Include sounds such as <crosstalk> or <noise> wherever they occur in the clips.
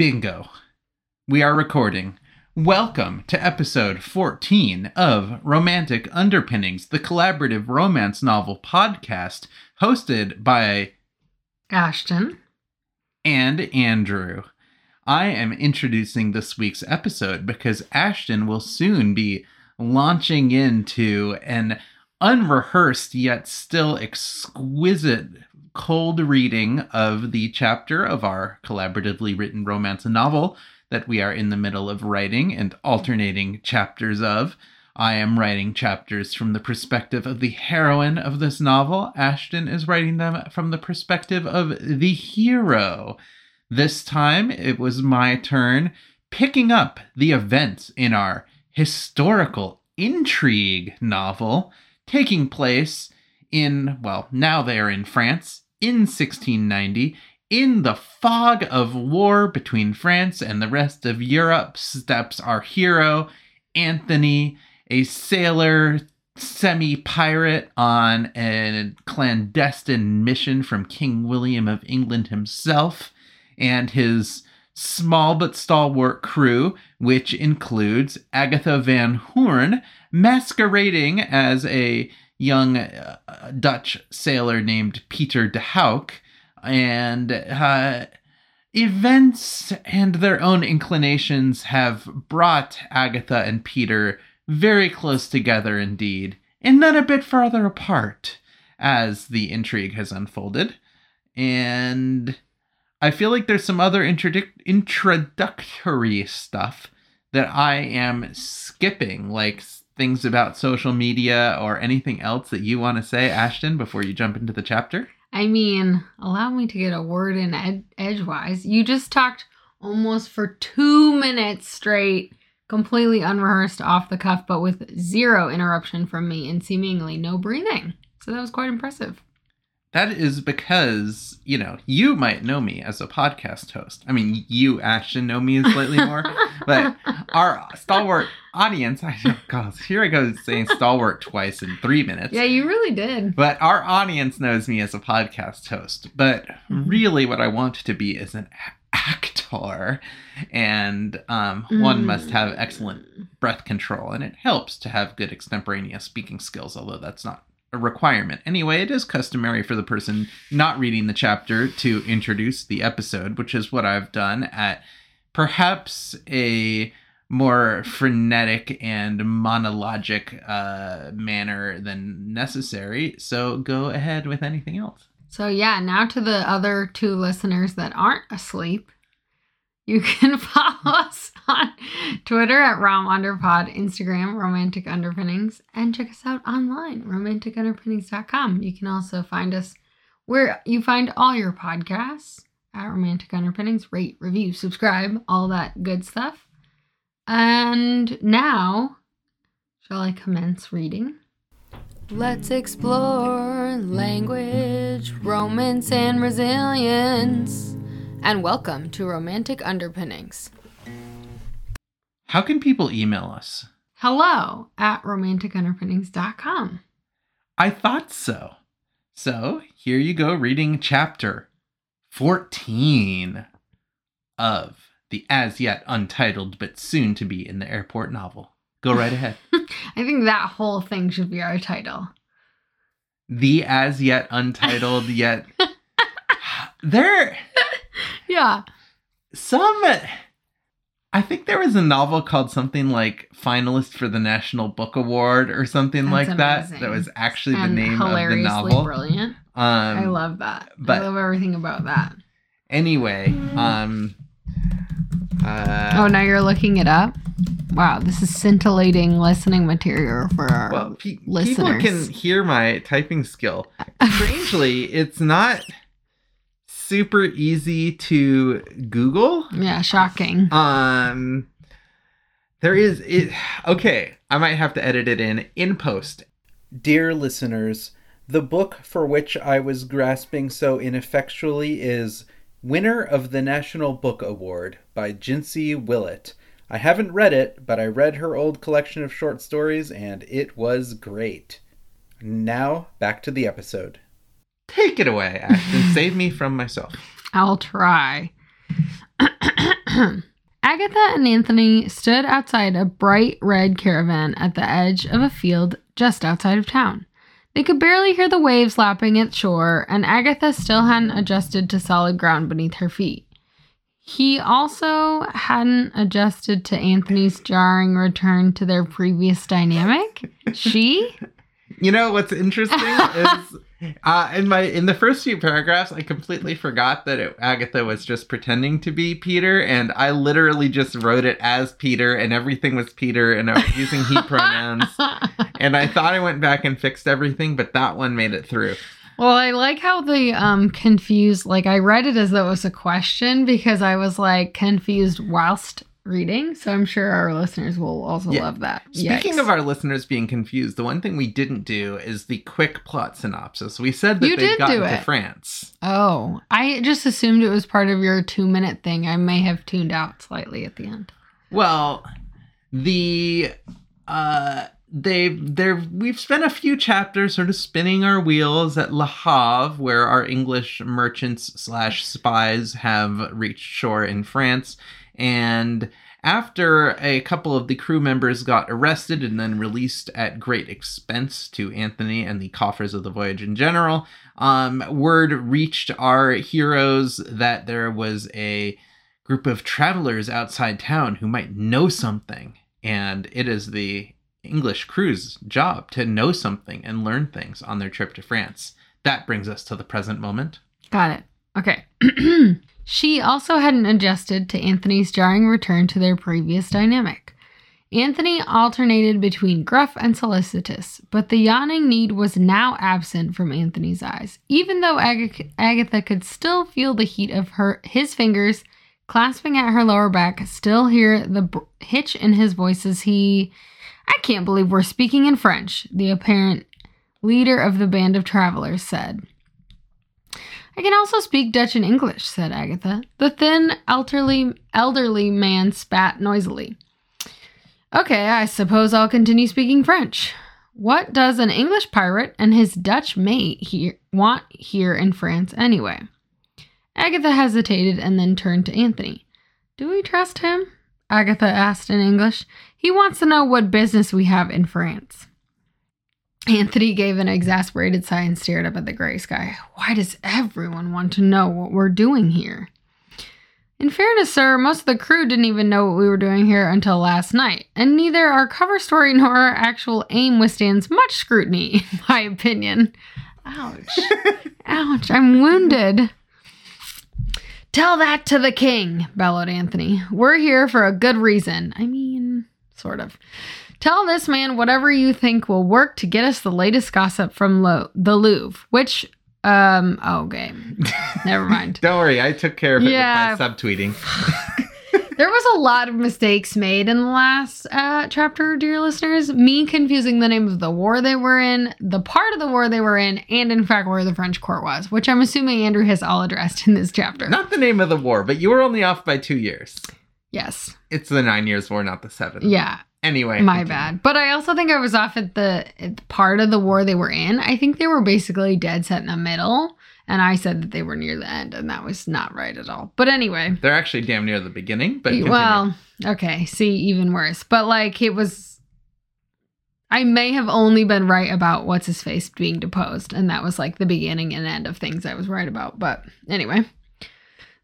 Bingo. We are recording. Welcome to episode 14 of Romantic Underpinnings, the collaborative romance novel podcast hosted by Ashton. and Andrew. I am introducing this week's episode because Ashton will soon be launching into an unrehearsed yet still exquisite cold reading of the chapter of our collaboratively written romance novel that we are in the middle of writing and alternating chapters of. I am writing chapters from the perspective of the heroine of this novel. Ashton is writing them from the perspective of the hero. This time it was my turn picking up the events in our historical intrigue novel taking place in, well, now they are in France in 1690. In the fog of war between France and the rest of Europe steps our hero, Anthony, a sailor, semi pirate on a clandestine mission from King William of England himself, and his small but stalwart crew, which includes Agatha Van Horn, masquerading as a young uh, Dutch sailor named Peter de Hauck, and uh, events and their own inclinations have brought Agatha and Peter very close together indeed, and then a bit farther apart as the intrigue has unfolded. And I feel like there's some other introduc- introductory stuff that I am skipping, like things about social media or anything else that you want to say, Ashton, before you jump into the chapter? I mean, allow me to get a word in ed- edgewise. You just talked almost for two minutes straight, completely unrehearsed off the cuff, but with zero interruption from me and seemingly no breathing. So that was quite impressive. That is because, you know, you might know me as a podcast host. I mean, you, Ashton, know me slightly more, <laughs> but our stalwart audience, I know, God, here I go saying stalwart twice in three minutes. Yeah, you really did. But our audience knows me as a podcast host. But Mhm. really, what I want to be is an actor. And um, one must have excellent breath control, and it helps to have good extemporaneous speaking skills, although that's not a requirement. Anyway, it is customary for the person not reading the chapter to introduce the episode, which is what I've done at perhaps a more frenetic and monologic uh, manner than necessary. So go ahead with anything else. So, yeah, now to the other two listeners that aren't asleep. You can <laughs> follow us on Twitter at Rom Underpod, Instagram, Romantic Underpinnings, and check us out online, romanticunderpinnings.com. You can also find us where you find all your podcasts at Romantic Underpinnings. Rate, review, subscribe, all that good stuff. And now, shall I commence reading? Let's explore language, romance, and resilience. And welcome to Romantic Underpinnings. How can people email us? Hello at romanticunderpinnings.com. I thought so. So here you go, reading chapter 14 of the as yet untitled but soon to be in the airport novel. Go right ahead. <laughs> I think that whole thing should be our title. the as yet untitled yet. <laughs> there, <laughs> Yeah. some. I think there was a novel called something like Finalist for the National Book Award or something That's like that. amazing. That was actually the and name of the novel. brilliant. Um, I love that. but- I love everything about that. Anyway, um. Uh, oh, now you're looking it up? Wow, this is scintillating listening material for our Well, pe- people can hear my typing skill. Strangely, it's not super easy to Google. yeah, shocking. Um, there is it. Okay, I might have to edit it in in post. Dear listeners, the book for which I was grasping so ineffectually is Winner of the National Book Award by Jincy Willett. I haven't read it, but I read her old collection of short stories and it was great. Now, back to the episode. Take it away, Ashton. <laughs> Save me from myself. I'll try. <clears throat> Agatha and Anthony stood outside a bright red caravan at the edge of a field just outside of town. They could barely hear the waves lapping at shore, and Agatha still hadn't adjusted to solid ground beneath her feet. He also hadn't adjusted to Anthony's jarring return to their previous dynamic. <laughs> She? You know what's interesting is <laughs> uh, in my in the first few paragraphs, I completely forgot that it, Agatha was just pretending to be Peter, and I literally just wrote it as Peter, and everything was Peter, and I was using he pronouns, <laughs> and I thought I went back and fixed everything, but that one made it through. Well, I like how the um confused like I read it as though it was a question because I was like confused whilst reading. So I'm sure our listeners will also Yeah. love that. Speaking Yikes. of our listeners being confused, the one thing we didn't do is the quick plot synopsis. We said that You they've did gotten do to it. France. Oh, I just assumed it was part of your two minute thing. I may have tuned out slightly at the end. Well, the uh they've they're we've spent a few chapters sort of spinning our wheels at Le Havre, where our English merchants slash spies have reached shore in France, and after a couple of the crew members got arrested and then released at great expense to Anthony and the coffers of the voyage in general, um, word reached our heroes that there was a group of travelers outside town who might know something. And it is the English crew's job to know something and learn things on their trip to France. That brings us to the present moment. Got it. Okay. <clears throat> she also hadn't adjusted to Anthony's jarring return to their previous dynamic. Anthony alternated between gruff and solicitous, but the yawning need was now absent from Anthony's eyes. Even though Ag- Agatha could still feel the heat of her his fingers clasping at her lower back, still hear the hitch in his voice as he I can't believe we're speaking in French, the apparent leader of the band of travelers said. I can also speak Dutch and English, said Agatha. The thin, elderly, elderly man spat noisily. Okay, I suppose I'll continue speaking French. What does an English pirate and his Dutch mate want here in France anyway? Agatha hesitated and then turned to Anthony. Do we trust him? Agatha asked in English. He wants to know what business we have in France. Anthony gave an exasperated sigh and stared up at the gray sky. Why does everyone want to know what we're doing here? In fairness, sir, most of the crew didn't even know what we were doing here until last night, and neither our cover story <laughs> nor our actual aim withstands much scrutiny, <laughs> in my opinion. Ouch. <laughs> Ouch, I'm wounded. Tell that to the king, bellowed Anthony. We're here for a good reason. I mean, sort of. Tell this man whatever you think will work to get us the latest gossip from Lo- the Louvre, which, um, oh, okay. Never mind. <laughs> Don't worry, I took care of it Yeah. with my subtweeting. There was a lot of mistakes made in the last uh, chapter, dear listeners. Me confusing the name of the war they were in, the part of the war they were in, and in fact where the French court was, which I'm assuming Andrew has all addressed in this chapter. Not the name of the war, but you were only off by two years. Yes. It's the Nine Years' War, not the Seven. Yeah. Anyway. My bad. But I also think I was off at the at the part of the war they were in. I think they were basically dead set in the middle. And I said that they were near the end, and that was not right at all. But anyway. They're actually damn near the beginning, but continue. well, okay. See, even worse. But like it was I may have only been right about what's his face being deposed, and that was like the beginning and end of things I was right about. But anyway,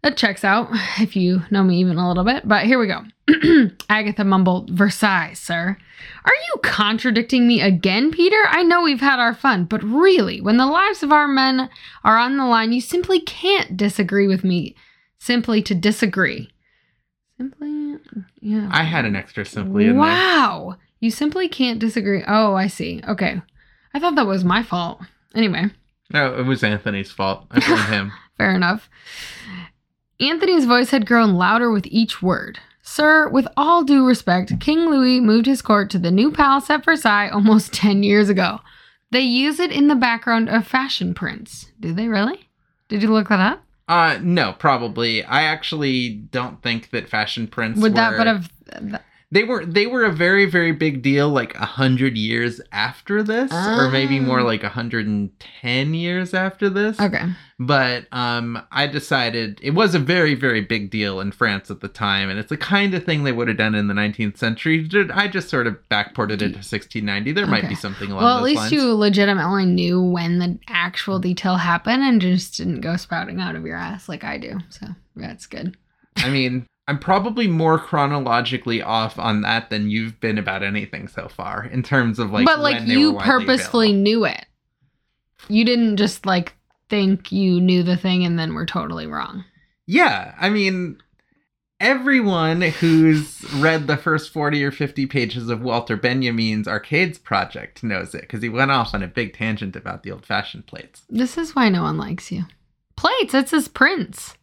that checks out if you know me even a little bit. But here we go. <clears throat> Agatha mumbled, Versailles, sir. Are you contradicting me again, Peter? I know we've had our fun, but really, when the lives of our men are on the line, you simply can't disagree with me simply to disagree. Simply, yeah. I had an extra simply in there. Wow. You simply can't disagree. Oh, I see. Okay. I thought that was my fault. Anyway, No, it was Anthony's fault. I blame him. <laughs> fair enough. Anthony's voice had grown louder with each word. Sir, with all due respect, King Louis moved his court to the new palace at Versailles almost <laughs> 10 years ago. They use it in the background of fashion prints. Do they really? Did you look that up? Uh, no, probably. I actually don't think that fashion prints Would were... that but have they were they were a very very big deal like a hundred years after this, or maybe more Ah. like a hundred and ten years after this. Okay. But um, I decided it was a very, very big deal in France at the time, and it's the kind of thing they would have done in the 19th century. I just sort of backported it to 1690. There might be something along Well, at least lines. you legitimately knew when the actual detail happened and just didn't go spouting out of your ass like I do. So that's good. I mean, I'm probably more chronologically off on that than you've been about anything so far in terms of like. but like you purposefully knew it. You didn't just like think you knew the thing and then were totally wrong. Yeah, I mean, everyone who's read the first 40 or 50 pages of Walter Benjamin's Arcades Project knows it because he went off on a big tangent about the old fashioned plates. This is why no one likes you. Plates, it's his prince.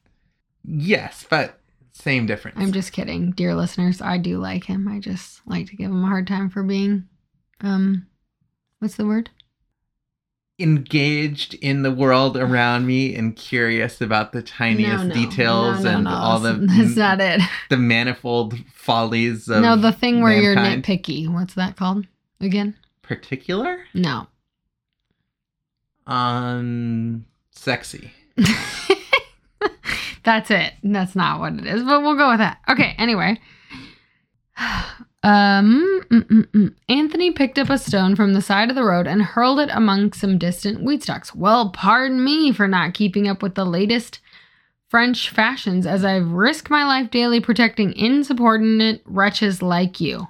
Yes, but same difference. I'm just kidding, dear listeners. I do like him. I just like to give him a hard time for being, um, what's the word? engaged in the world around me and curious about the tiniest No, no. details No, and all the that's- <laughs> That's not it. the manifold follies of no, the thing where mankind. you're nitpicky. What's that called again? particular No. um sexy <laughs> That's it. That's not what it is, but we'll go with that. Okay, anyway. <sighs> Um, mm, mm, mm. Anthony picked up a stone from the side of the road and hurled it among some distant wheat stalks. Well, pardon me for not keeping up with the latest French fashions as I risk my life daily protecting insubordinate wretches like you.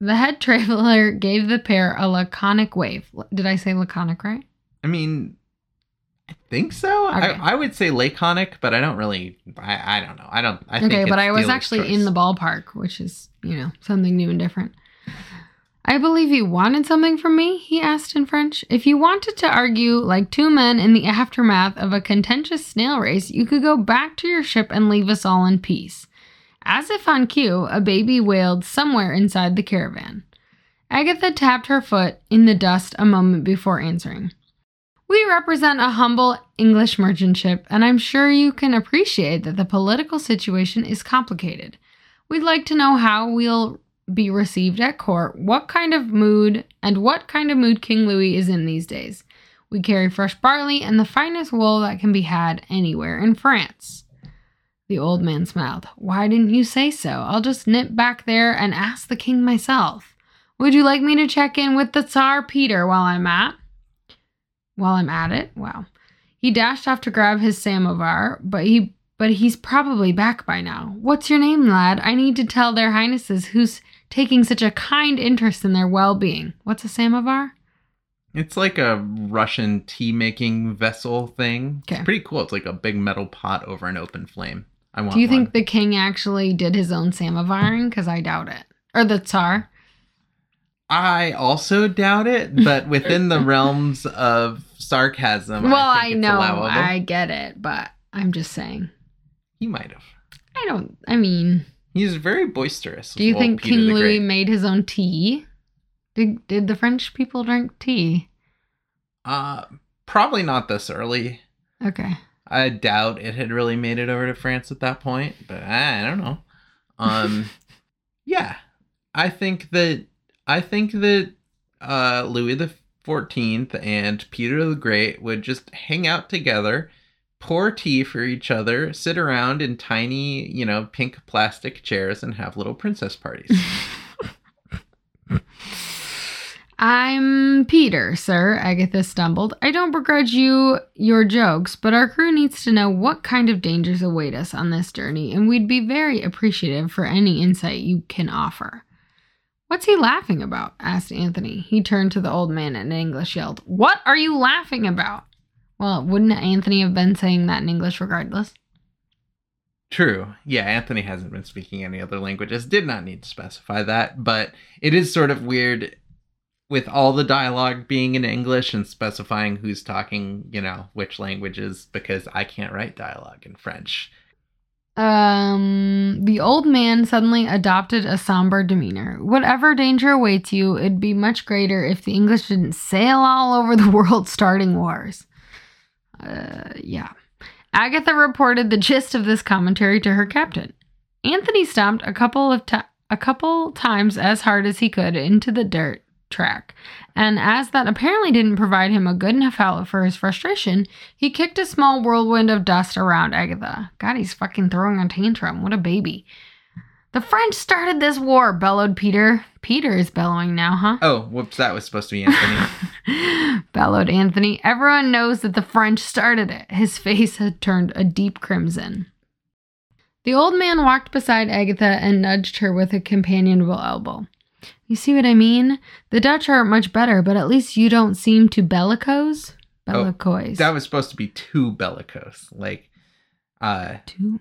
The head <laughs> traveler gave the pair a laconic wave. Did I say laconic right? I mean, I think so. Okay. I, I would say laconic, but I don't really. I, I don't know. I don't. I think okay, but I was actually choice. in the ballpark, which is, you know, something new and different. I believe you wanted something from me, he asked in French. If you wanted to argue like two men in the aftermath of a contentious snail race, you could go back to your ship and leave us all in peace. As if on cue, a baby wailed somewhere inside the caravan. Agatha tapped her foot in the dust a moment before answering. We represent a humble English merchant ship, and I'm sure you can appreciate that the political situation is complicated. We'd like to know how we'll be received at court, what kind of mood, and what kind of mood King Louis is in these days. We carry fresh barley and the finest wool that can be had anywhere in France. The old man smiled. Why didn't you say so? I'll just nip back there and ask the king myself. Would you like me to check in with the Tsar Peter while I'm at? While I'm at it? Wow. He dashed off to grab his samovar, but he but he's probably back by now. What's your name, lad? I need to tell their highnesses who's taking such a kind interest in their well-being. What's a samovar? It's like a Russian tea making vessel thing. Okay. It's pretty cool. It's like a big metal pot over an open flame. I want. Do you think the king actually did his own samovaring? Because I doubt it. Or the Tsar. I also doubt it, but <laughs> within the realms of sarcasm, well, I, I, know, allowable. I get it, but I'm just saying. He might have. I don't. I mean, He's very boisterous. do you think Peter King Louis made his own tea? Did Did the French people drink tea? Uh, probably not this early. Okay. I doubt it had really made it over to France at that point, but I don't know. Um, <laughs> yeah, I think that I think that uh, Louis the Fourteenth and Peter the Great would just hang out together, pour tea for each other, sit around in tiny, you know, pink plastic chairs, and have little princess parties. <laughs> I'm Peter, sir, Agatha stumbled. I don't begrudge you your jokes, but our crew needs to know what kind of dangers await us on this journey, and we'd be very appreciative for any insight you can offer. What's he laughing about? asked Anthony. He turned to the old man and in English yelled, What are you laughing about? Well, wouldn't Anthony have been saying that in English regardless? True. Yeah, Anthony hasn't been speaking any other languages. Did not need to specify that, but it is sort of weird with all the dialogue being in English and specifying who's talking, you know, which languages because I can't write dialogue in French. Um, the old man suddenly adopted a somber demeanor. Whatever danger awaits you, it'd be much greater if the English didn't sail all over the <laughs> world starting wars. Uh, yeah. Agatha reported the gist of this commentary to her captain. Anthony stomped a couple of times. a couple times as hard as he could into the dirt track. And as that apparently didn't provide him a good enough outlet for his frustration, he kicked a small whirlwind of dust around Agatha. God, he's fucking throwing a tantrum. What a baby. The French started this war, bellowed Peter. Peter is bellowing now, huh? Oh, whoops, that was supposed to be Anthony. <laughs> bellowed Anthony. Everyone knows that the French started it. His face had turned a deep crimson. The old man walked beside Agatha and nudged her with a companionable elbow. You see what I mean? The Dutch aren't much better, but at least you don't seem to bellicose. Bellicoise. that was supposed to be too bellicose. Like, uh, Two,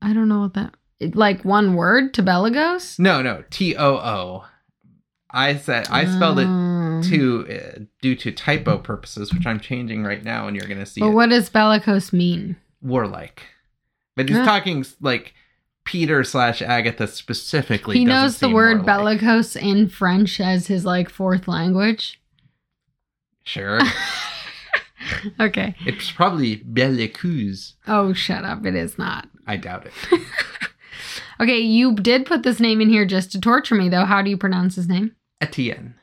I don't know what that. Like one word to bellicose. no, no, T O O. I said I spelled it Um, to uh, due to typo purposes, which I'm changing right now, and you're gonna see But it. what does bellicose mean? warlike. But he's talking like Peter slash Agatha specifically. he knows the word bellicose in French as his like fourth language. Sure, <laughs> okay. it's probably bellicose. Oh, shut up. It is not. I doubt it. <laughs> Okay, you did put this name in here just to torture me, though. How do you pronounce his name? Etienne.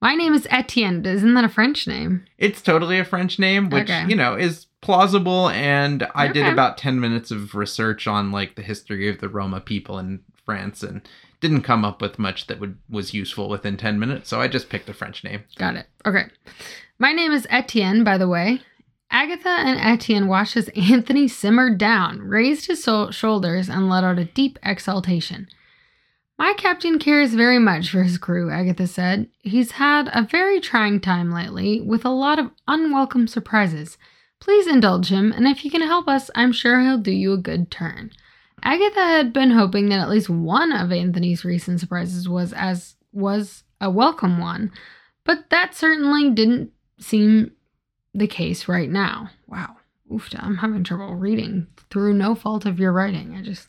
My name is Etienne. Isn't that a French name? It's totally a French name, which Okay. you know is plausible. And I did about ten minutes of research on like the history of the Roma people in France, and didn't come up with much that would was useful within ten minutes. So I just picked a French name. Got it. Okay. My name is Etienne, by the way. Agatha and Etienne watched as <laughs> Anthony simmered down, raised his so- shoulders, and let out a deep exultation My captain cares very much for his crew, Agatha said. He's had a very trying time lately, with a lot of unwelcome surprises. Please indulge him, and if he can help us, I'm sure he'll do you a good turn. Agatha had been hoping that at least one of Anthony's recent surprises was as was a welcome one, but that certainly didn't seem the case right now. Wow. Oof, I'm having trouble reading through no fault of your writing. I just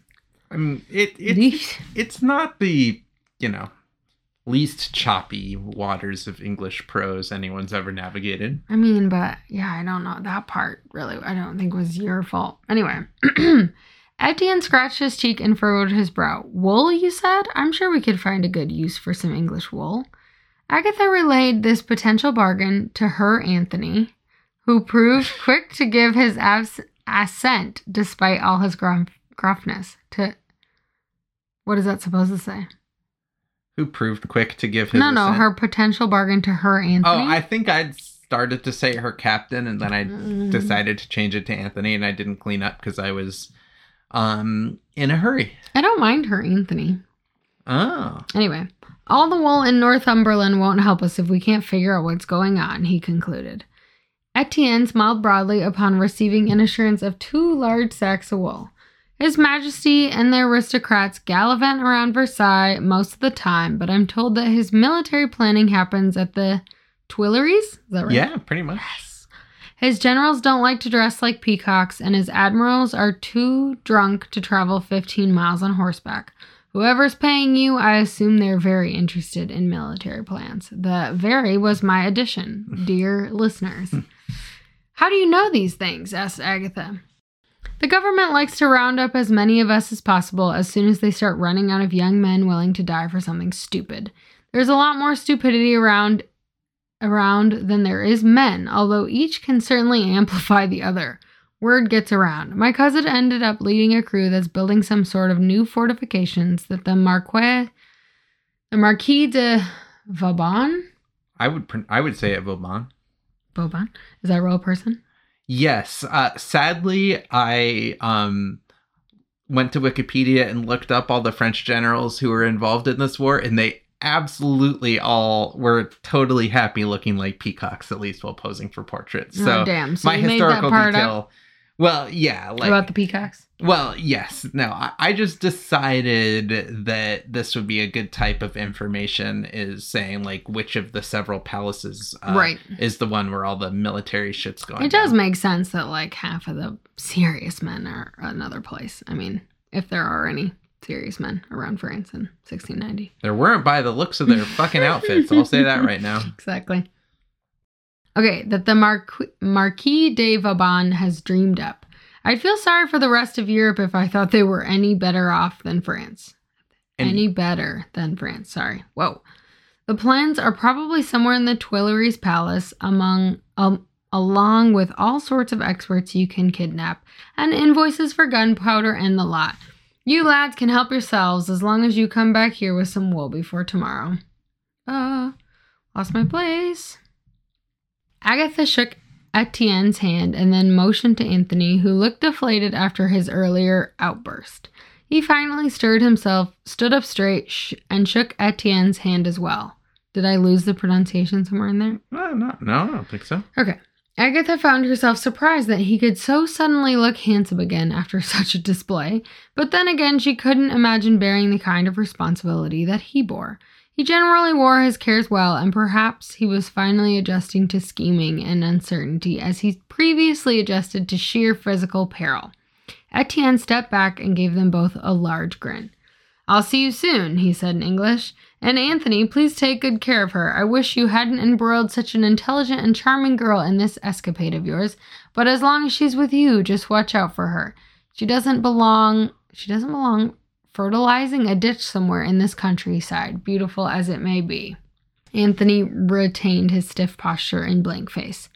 I mean, it it's it's not the you know least choppy waters of English prose anyone's ever navigated. I mean, but yeah, I don't know. That part really, I don't think was your fault. Anyway, <clears throat> Etienne scratched his cheek and furrowed his brow. Wool, you said? I'm sure we could find a good use for some English wool. Agatha relayed this potential bargain to her Anthony, who proved <laughs> quick to give his abs- assent despite all his gruff- gruffness. To what is that supposed to say? Who proved quick to give his no, no, assent? her potential bargain to her Anthony. Oh, I think I'd started to say her captain, and then I Mm. decided to change it to Anthony, and I didn't clean up because I was um in a hurry. I don't mind her Anthony. Oh, Anyway, all the wool in Northumberland won't help us if we can't figure out what's going on, he concluded. Etienne smiled broadly upon receiving an assurance of two large sacks of wool. His Majesty and the aristocrats gallivant around Versailles most of the time, but I'm told that his military planning happens at the Tuileries? Is that right? yeah, pretty much. Yes. His generals don't like to dress like peacocks, and his admirals are too drunk to travel 15 miles on horseback. Whoever's paying you, I assume they're very interested in military plans. The very was my addition, <laughs> dear listeners. How do you know these things? asked Agatha. The government likes to round up as many of us as possible as soon as they start running out of young men willing to die for something stupid. There's a lot more stupidity around around than there is men, although each can certainly <laughs> amplify the other. Word gets around. My cousin ended up leading a crew that's building some sort of new fortifications that the Marquis, the Marquis de Vauban, I would pr- I would say it Vauban. Vauban, is that a real person? Yes. Uh, sadly, I um went to Wikipedia and looked up all the French generals who were involved in this war, and they absolutely all were totally happy looking like peacocks, at least while posing for portraits. So oh, damn. So my you made that historical part detail. up Well, yeah, like about the peacocks. well, yes. No, I, I just decided that this would be a good type of information is saying like which of the several palaces uh, right. is the one where all the military shit's going. It does make sense that like half of the serious men are another place. I mean, if there are any serious men around France in 1690. There weren't by the looks of their fucking outfits. I'll say that right now. <laughs> Exactly. Okay, that the Marquis, Marquis de Vauban has dreamed up. I'd feel sorry for the rest of Europe if I thought they were any better off than France. And- any better than France. Sorry. Whoa. The plans are probably somewhere in the Tuileries Palace among um, along with all sorts of experts you can kidnap and invoices for gunpowder and the lot. You lads can help yourselves as long as you come back here with some wool before tomorrow. Uh, lost my place. Agatha shook Etienne's hand and then motioned to Anthony, who looked deflated after his earlier outburst. He finally stirred himself, stood up straight, sh- and shook Etienne's hand as well. Did I lose the pronunciation somewhere in there? No, no, no, I don't think so. Okay. Agatha found herself surprised that he could so suddenly look handsome again after <laughs> such a display, but then again, she couldn't imagine bearing the kind of responsibility that he bore. He generally wore his cares well, and perhaps he was finally adjusting to scheming and uncertainty as he previously adjusted to sheer physical peril. Etienne stepped back and gave them both a large grin. I'll see you soon, he said in English. And Anthony, please take good care of her. I wish you hadn't embroiled such an intelligent and charming girl in this escapade of yours, but as long as she's with you, just watch out for her. She doesn't belong she doesn't belong fertilizing a ditch somewhere in this countryside, beautiful as it may be. Anthony retained his stiff posture and blank face.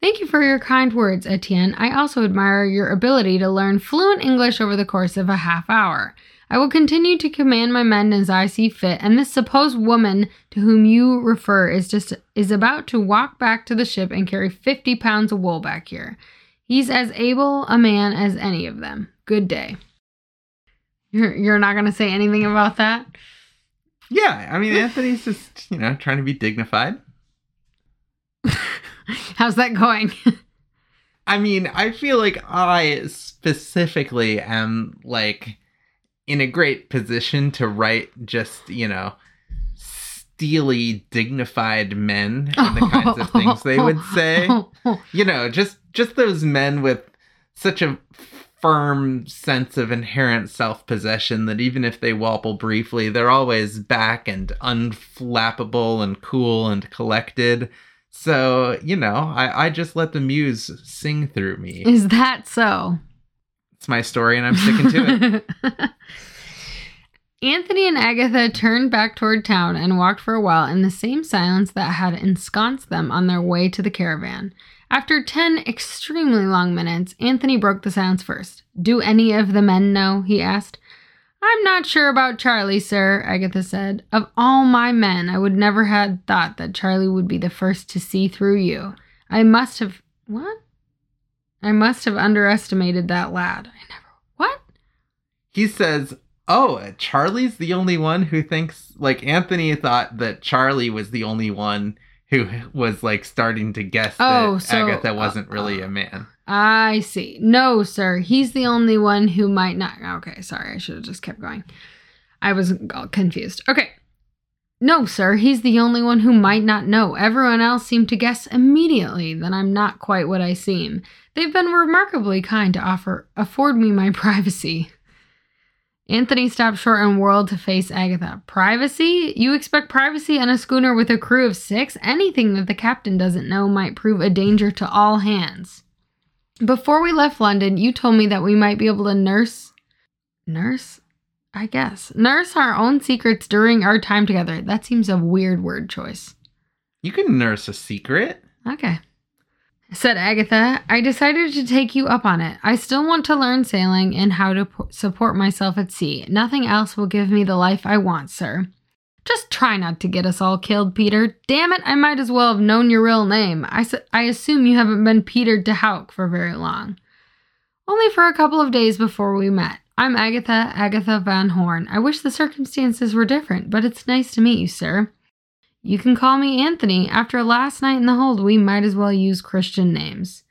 Thank you for your kind words, Etienne. I also admire your ability to learn fluent English over the course of a half hour. I will continue to command my men as I see fit, and this supposed woman to whom you refer is just is about to walk back to the ship and carry fifty pounds of wool back here. He's as able a man as any of them. Good day. You're you're not gonna say anything about that? Yeah, I mean, Anthony's just, you know, trying to be dignified. <laughs> How's that going? <laughs> I mean, I feel like I specifically am like in a great position to write just, you know, steely, dignified men and the kinds of things they would say. <laughs> You know, just just those men with such a firm sense of inherent self-possession that even if they wobble briefly, they're always back and unflappable and cool and collected. So, you know, I, I just let the muse sing through me. Is that so? It's my story and I'm sticking to it. <laughs> Anthony and Agatha turned back toward town and walked for a while in the same silence that had ensconced them on their way to the caravan. After ten extremely long minutes, Anthony broke the silence first. Do any of the men know? he asked. I'm not sure about Charlie, sir, Agatha said. Of all my men, I would never have thought that Charlie would be the first to see through you. I must have. What? I must have underestimated that lad. I never. What? He says, Oh, Charlie's the only one who thinks, like, Anthony thought that Charlie was the only one who was, like, starting to guess Oh, that so- Agatha wasn't uh, really uh, a man. I see. No, sir. He's the only one who might not. Okay, sorry. I should have just kept going. I was all confused. Okay. No, sir. He's the only one who might not know. Everyone else seemed to guess immediately that I'm not quite what I seem. They've been remarkably kind to offer afford me my <laughs> privacy. Anthony stopped short and whirled to face Agatha. Privacy? You expect privacy on a schooner with a crew of six? Anything that the captain doesn't know might prove a danger to all hands. Before we left London, you told me that we might be able to nurse. Nurse? I guess. Nurse our own secrets during our time together. That seems a weird word choice. You can nurse a secret. Okay. Said Agatha, I decided to take you up on it. I still want to learn sailing and how to support myself at sea. Nothing else will give me the life I want, sir. Just try not to get us all killed, Peter. Damn it, I might as well have known your real name. I, su- I assume you haven't been Peter de Houck for very long. Only for a couple of days before we met. I'm Agatha, Agatha Van Horn. I wish the circumstances were different, but it's nice to meet you, sir. You can call me Anthony. After last night in the hold, we might as well use Christian names.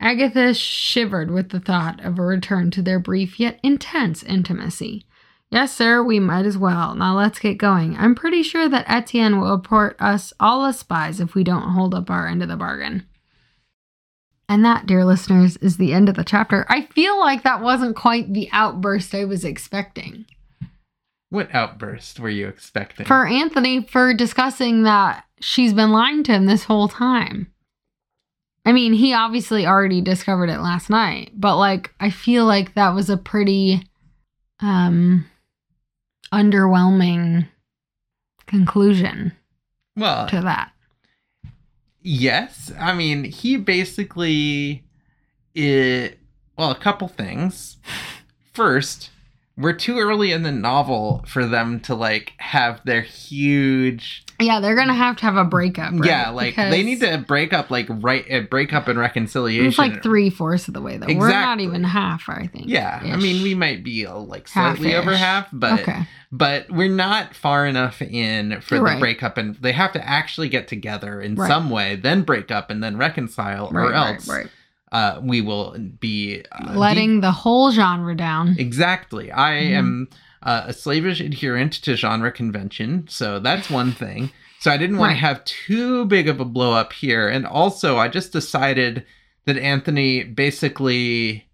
Agatha shivered with the thought of a return to their brief yet intense intimacy. Yes, sir, we might as well. Now let's get going. I'm pretty sure that Etienne will report us all as spies if we don't hold up our end of the bargain. And that, dear listeners, is the end of the chapter. I feel like that wasn't quite the outburst I was expecting. What outburst were you expecting? For Anthony, for discussing that she's been lying to him this whole time. I mean, he obviously already discovered it last night, but like, I feel like that was a pretty, um, underwhelming conclusion Well, to that. yes. I mean, he basically it well, a couple things. First, we're too early in the novel for them to like have their huge Yeah, they're gonna have to have a breakup. Right? yeah like they need to break up like right uh, break up and reconciliation It's like three fourths of the way though. exactly. We're not even half, I think. yeah i mean we might be uh, like slightly Half-ish. over half but okay. but we're not far enough in for Right. the breakup and they have to actually get together in Right. some way then break up and then reconcile Right, or right, else right. Uh we will be uh, letting the whole genre down. Exactly. I Mhm. am uh, a slavish adherent to genre convention, so that's one thing. So I didn't want Right. to have too big of a blow up here, and also I just decided that Anthony basically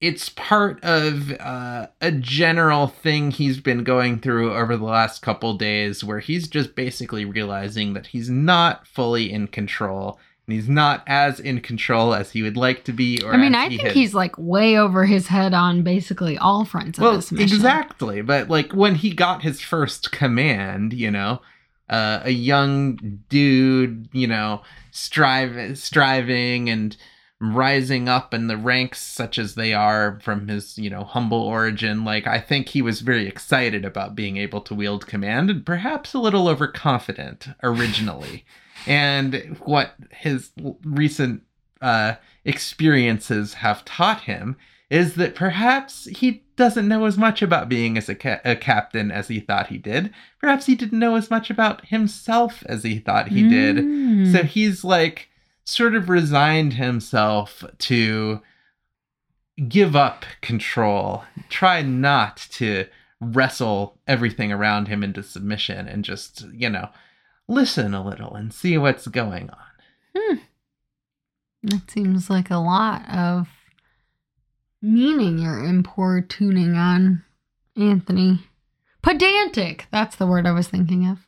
it's part of uh, a general thing he's been going through over the last couple days where he's just basically realizing that he's not fully in control and he's not as in control as he would like to be or I mean, I he think had- he's like way over his head on basically all fronts of well, this mission. exactly. But like when he got his first command, you know, uh, a young dude, you know, strive, striving and rising up in the ranks such as they are from his, you know, humble origin. Like I think he was very excited about being able to wield command and perhaps a little overconfident originally. <laughs> and what his recent uh, experiences have taught him is that perhaps he doesn't know as much about being as a, ca- a captain as he thought he did. Perhaps he didn't know as much about himself as he thought he did. Mm. So he's like sort of resigned himself to give up control, try not to wrestle everything around him into submission and just, you know, listen a little and see what's going on. Hmm. That seems like a lot of meaning you're importuning on Anthony. Pedantic. That's the word I was thinking of.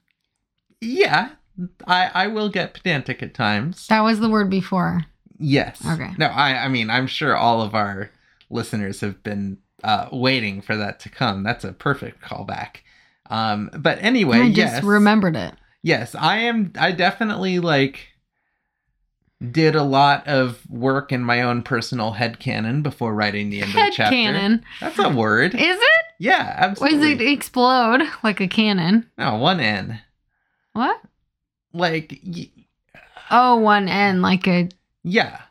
Yeah, I I will get pedantic at times. That was the word before. Yes. Okay. No, I I mean I'm sure all of our listeners have been uh, waiting for that to come. That's a perfect callback. Um, but anyway, I just yes, remembered it. Yes, I am. I definitely like did a lot of work in my own personal head canon before writing the end of Head the chapter. cannon. That's a word. Is it? yeah, absolutely. Does it explode like a cannon? No, one N. What? Like, y- Oh, one N, like a yeah.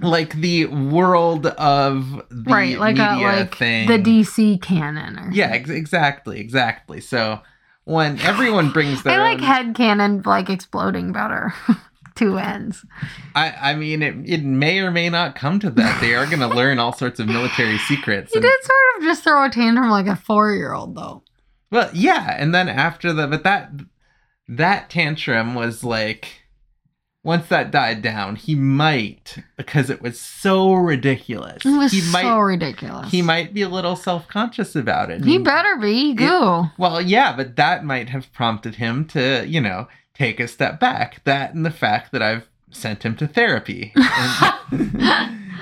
Like the world of the right, like a media like thing. the DC canon. Or Yeah, ex- exactly, exactly. So when everyone brings their I like own, head cannon like exploding better. <laughs> Two ends. I, I mean, it, it may or may not come to that. They are going to learn all sorts of military <laughs> secrets. He and- did sort of just throw a tantrum like a four year old though. Well, yeah, and then after the, but that that tantrum was like, once that died down, he might because it was so ridiculous. It was he so might ridiculous. he might be a little self conscious about it. He better be. Go. Well, yeah, but that might have prompted him to, you know, take a step back. That and the fact that I've sent him to therapy. <laughs>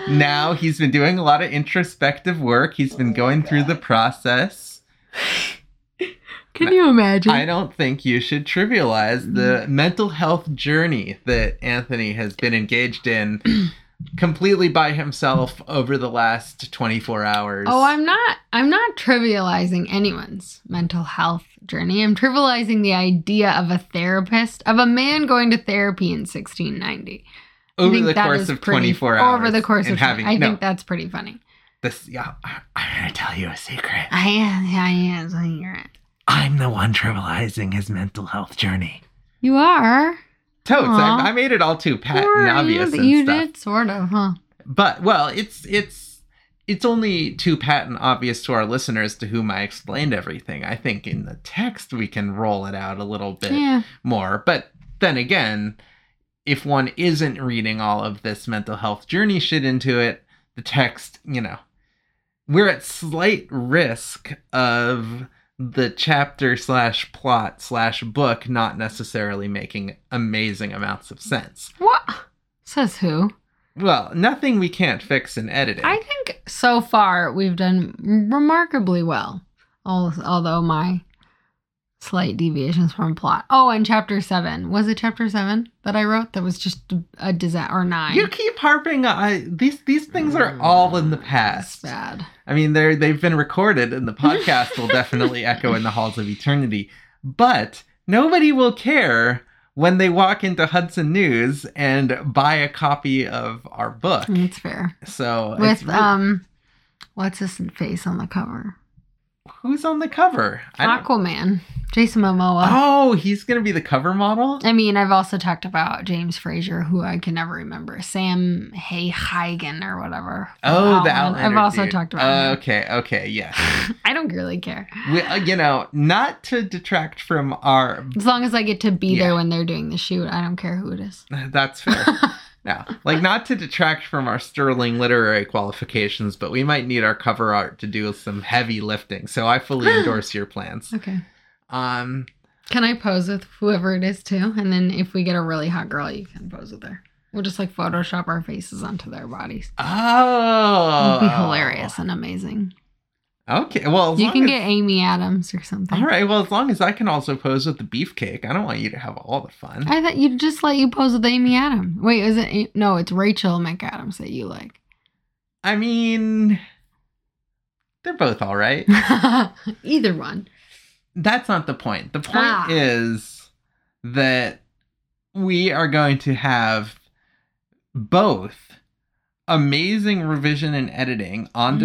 Now he's been doing a lot of introspective work. He's been going through the process. Can you imagine? I don't think you should trivialize the mm. mental health journey that Anthony has been engaged in <clears throat> completely by himself over the last 24 hours. Oh, I'm not. I'm not trivializing anyone's mental health journey. I'm trivializing the idea of a therapist, of a man going to therapy in 1690. I over the course of pretty- 24 hours. Over the course of having, I no, think that's pretty funny. this, yeah, I'm going to tell you a secret. I am. I am. So you're it. I'm the one trivializing his mental health journey. You are. Totes, I, I made it all too pat Or and obvious You, and you stuff. did sort of, huh? But well, it's it's it's only too pat and obvious to our listeners to whom I explained everything. I think in the text we can roll it out a little bit Yeah. more. But then again, if one isn't reading all of this mental health journey shit into it, the text, you know, we're at slight risk of the chapter slash plot slash book not necessarily making amazing amounts of sense. What? Says who? Well, nothing we can't fix in editing. I think so far we've done remarkably well Although my slight deviations from plot. Oh, and chapter seven was it chapter seven that I wrote? That was just a disaster or nine. You keep harping on these these things are all in the It's past. bad. I mean, they're they've been recorded, and the podcast will definitely <laughs> echo in the halls of eternity. But nobody will care when they walk into Hudson News and buy a copy of our book. It's fair. So, it's With really- um, what's his face on the cover? Who's on the cover? Aquaman, Jason Momoa. Oh, he's gonna be the cover model. I mean, I've also talked about James Fraser, who I can never remember, Sam Hay Heigen or whatever. Oh, the Outlander. I've also dude. talked about. him. Okay, okay, yes. <laughs> I don't really care we, uh, you know, not to detract from our. as long as I get to be Yeah. there when they're doing the shoot. I don't care who it is. That's fair. <laughs> No, like not to detract from our sterling literary qualifications, but we might need our cover art to do some heavy lifting. So I fully endorse your plans. Okay. Um, Can I pose with whoever it is too? And then if we get a really hot girl, you can pose with her. We'll just like Photoshop our faces onto their bodies. oh, It'd be hilarious and amazing. Okay, well, You can as- get Amy Adams or something. All right, well, as long as I can also pose with the beefcake, I don't want you to have all the fun. I thought you'd just let you pose with Amy Adams. Wait, is it? No, it's Rachel McAdams that you like. I mean, they're both all right. <laughs> Either one. That's not the point. The point Ah. is that we are going to have both amazing revision and editing on Mm.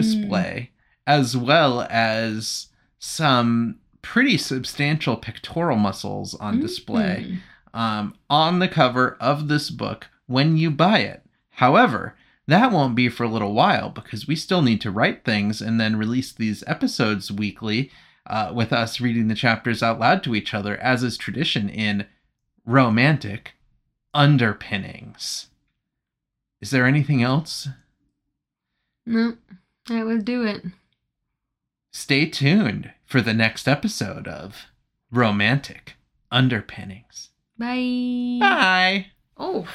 As well as some pretty substantial pectoral muscles on display Mm. um, on the cover of this book when you buy it. However, that won't be for a little while because we still need to write things and then release these episodes weekly uh, with us reading the chapters out loud to each other, as is tradition in romantic underpinnings. Is there anything else? No, that would do it. Stay tuned for the next episode of Romantic Underpinnings. Bye. Bye. Oh.